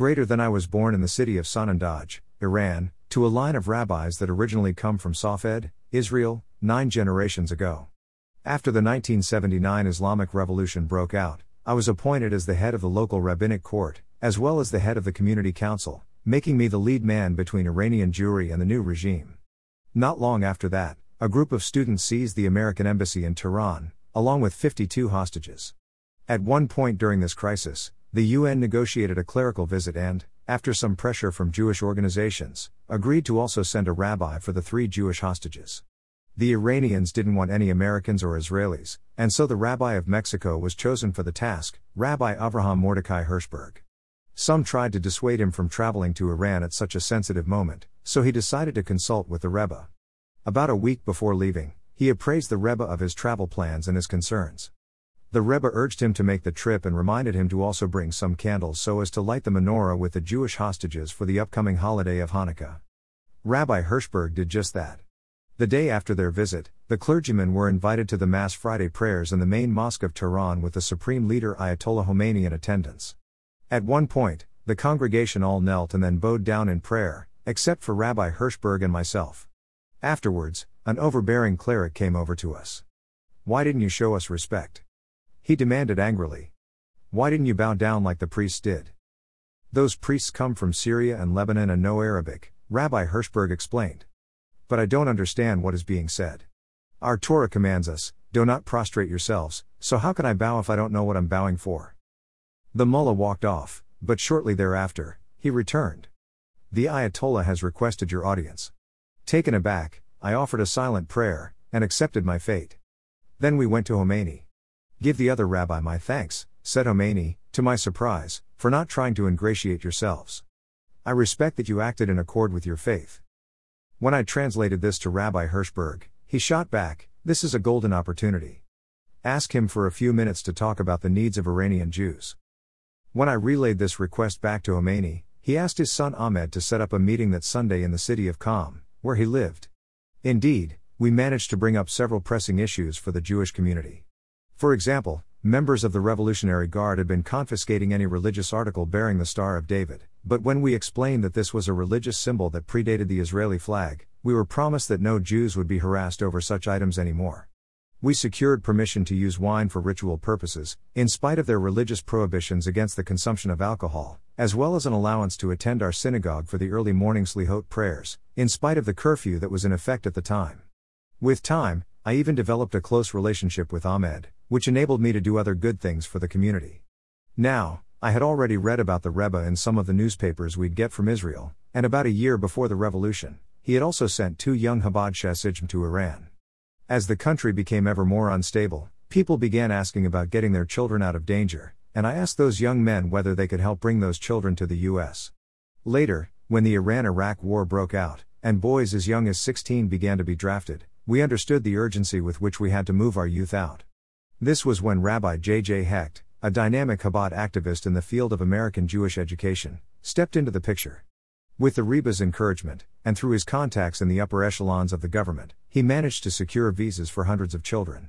Greater than I was born in the city of Sanandaj, Iran, to a line of rabbis that originally come from Safed, Israel, nine generations ago. After the 1979 Islamic Revolution broke out, I was appointed as the head of the local rabbinic court, as well as the head of the community council, making me the lead man between Iranian Jewry and the new regime. Not long after that, a group of students seized the American embassy in Tehran, along with 52 hostages. At one point during this crisis, the UN negotiated a clerical visit and, after some pressure from Jewish organizations, agreed to also send a rabbi for the three Jewish hostages. The Iranians didn't want any Americans or Israelis, and so the rabbi of Mexico was chosen for the task, Rabbi Avraham Mordecai Hirschberg. Some tried to dissuade him from traveling to Iran at such a sensitive moment, so he decided to consult with the Rebbe. About a week before leaving, he appraised the Rebbe of his travel plans and his concerns. The Rebbe urged him to make the trip and reminded him to also bring some candles so as to light the menorah with the Jewish hostages for the upcoming holiday of Hanukkah. Rabbi Hirschberg did just that. The day after their visit, the clergymen were invited to the Mass Friday prayers in the main mosque of Tehran with the supreme leader Ayatollah Khomeini in attendance. At one point, the congregation all knelt and then bowed down in prayer, except for Rabbi Hirschberg and myself. Afterwards, an overbearing cleric came over to us. Why didn't you show us respect? He demanded angrily. Why didn't you bow down like the priests did? Those priests come from Syria and Lebanon and know Arabic, Rabbi Hirschberg explained. But I don't understand what is being said. Our Torah commands us, do not prostrate yourselves, so how can I bow if I don't know what I'm bowing for? The mullah walked off, but shortly thereafter, he returned. The Ayatollah has requested your audience. Taken aback, I offered a silent prayer, and accepted my fate. Then we went to Khomeini. Give the other rabbi my thanks, said Khomeini, to my surprise, for not trying to ingratiate yourselves. I respect that you acted in accord with your faith. When I translated this to Rabbi Hirschberg, he shot back, This is a golden opportunity. Ask him for a few minutes to talk about the needs of Iranian Jews. When I relayed this request back to Khomeini, he asked his son Ahmed to set up a meeting that Sunday in the city of Qom, where he lived. Indeed, we managed to bring up several pressing issues for the Jewish community. For example, members of the Revolutionary Guard had been confiscating any religious article bearing the Star of David, but when we explained that this was a religious symbol that predated the Israeli flag, we were promised that no Jews would be harassed over such items anymore. We secured permission to use wine for ritual purposes, in spite of their religious prohibitions against the consumption of alcohol, as well as an allowance to attend our synagogue for the early morning Slihot prayers, in spite of the curfew that was in effect at the time. With time, I even developed a close relationship with Ahmed, which enabled me to do other good things for the community. Now, I had already read about the Rebbe in some of the newspapers we'd get from Israel, and about a year before the revolution, he had also sent two young Chabad Chassidim to Iran. As the country became ever more unstable, people began asking about getting their children out of danger, and I asked those young men whether they could help bring those children to the U.S. Later, when the Iran Iraq War broke out, and boys as young as 16 began to be drafted, we understood the urgency with which we had to move our youth out. This was when Rabbi J. J. Hecht, a dynamic Chabad activist in the field of American Jewish education, stepped into the picture. With the Rebbe's encouragement, and through his contacts in the upper echelons of the government, he managed to secure visas for hundreds of children.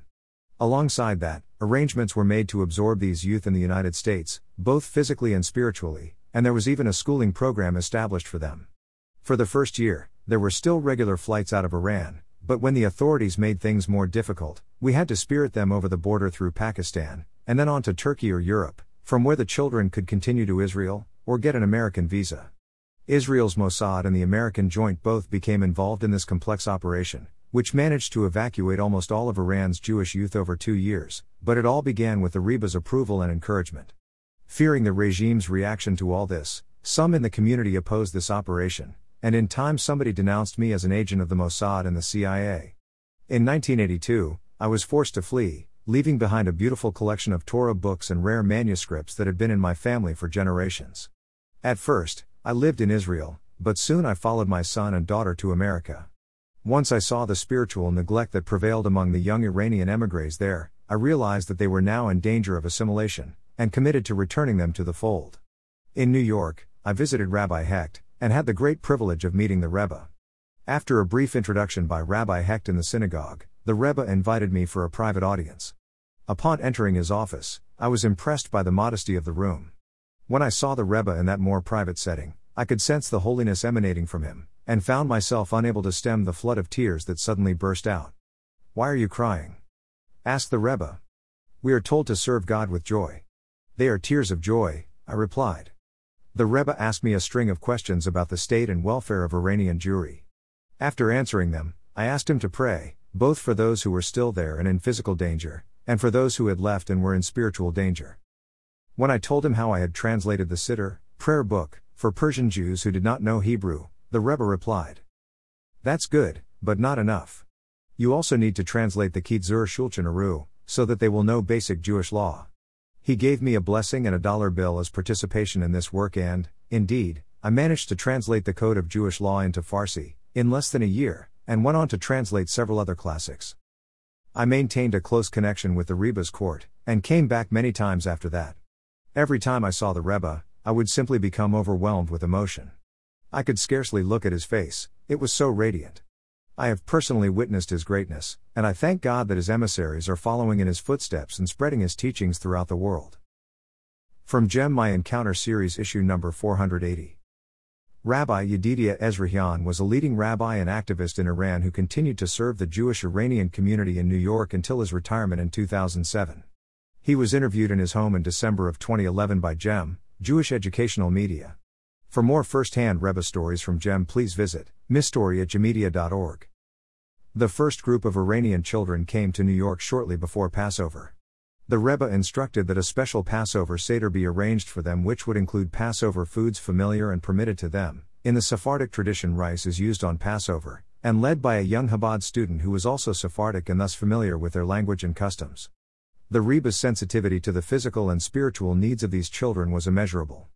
Alongside that, arrangements were made to absorb these youth in the United States, both physically and spiritually, and there was even a schooling program established for them. For the first year, there were still regular flights out of Iran, but when the authorities made things more difficult, we had to spirit them over the border through Pakistan, and then on to Turkey or Europe, from where the children could continue to Israel, or get an American visa. Israel's Mossad and the American Joint both became involved in this complex operation, which managed to evacuate almost all of Iran's Jewish youth over two years, but it all began with the Rebbe's approval and encouragement. Fearing the regime's reaction to all this, some in the community opposed this operation, and in time somebody denounced me as an agent of the Mossad and the CIA. In 1982, I was forced to flee, leaving behind a beautiful collection of Torah books and rare manuscripts that had been in my family for generations. At first, I lived in Israel, but soon I followed my son and daughter to America. Once I saw the spiritual neglect that prevailed among the young Iranian emigres there, I realized that they were now in danger of assimilation, and committed to returning them to the fold. In New York, I visited Rabbi Hecht, and had the great privilege of meeting the Rebbe. After a brief introduction by Rabbi Hecht in the synagogue, the Rebbe invited me for a private audience. Upon entering his office, I was impressed by the modesty of the room. When I saw the Rebbe in that more private setting, I could sense the holiness emanating from him, and found myself unable to stem the flood of tears that suddenly burst out. Why are you crying? asked the Rebbe. We are told to serve God with joy. They are tears of joy, I replied. The Rebbe asked me a string of questions about the state and welfare of Iranian Jewry. After answering them, I asked him to pray, both for those who were still there and in physical danger, and for those who had left and were in spiritual danger. When I told him how I had translated the Siddur, prayer book, for Persian Jews who did not know Hebrew, the Rebbe replied. That's good, but not enough. You also need to translate the Kitzur Shulchan Aruch, so that they will know basic Jewish law. He gave me a blessing and a dollar bill as participation in this work, and, indeed, I managed to translate the Code of Jewish Law into Farsi, in less than a year, and went on to translate several other classics. I maintained a close connection with the Rebbe's court, and came back many times after that. Every time I saw the Rebbe, I would simply become overwhelmed with emotion. I could scarcely look at his face, it was so radiant. I have personally witnessed his greatness, and I thank God that his emissaries are following in his footsteps and spreading his teachings throughout the world. From JEM My Encounter Series, issue number 480. Rabbi Yedidia Ezrahian was a leading rabbi and activist in Iran who continued to serve the Jewish Iranian community in New York until his retirement in 2007. He was interviewed in his home in December of 2011 by JEM, Jewish Educational Media. For more first-hand Rebbe stories from JEM please visit jemedia.org. The first group of Iranian children came to New York shortly before Passover. The Rebbe instructed that a special Passover Seder be arranged for them which would include Passover foods familiar and permitted to them. In the Sephardic tradition rice is used on Passover, and led by a young Chabad student who was also Sephardic and thus familiar with their language and customs. The Rebbe's sensitivity to the physical and spiritual needs of these children was immeasurable.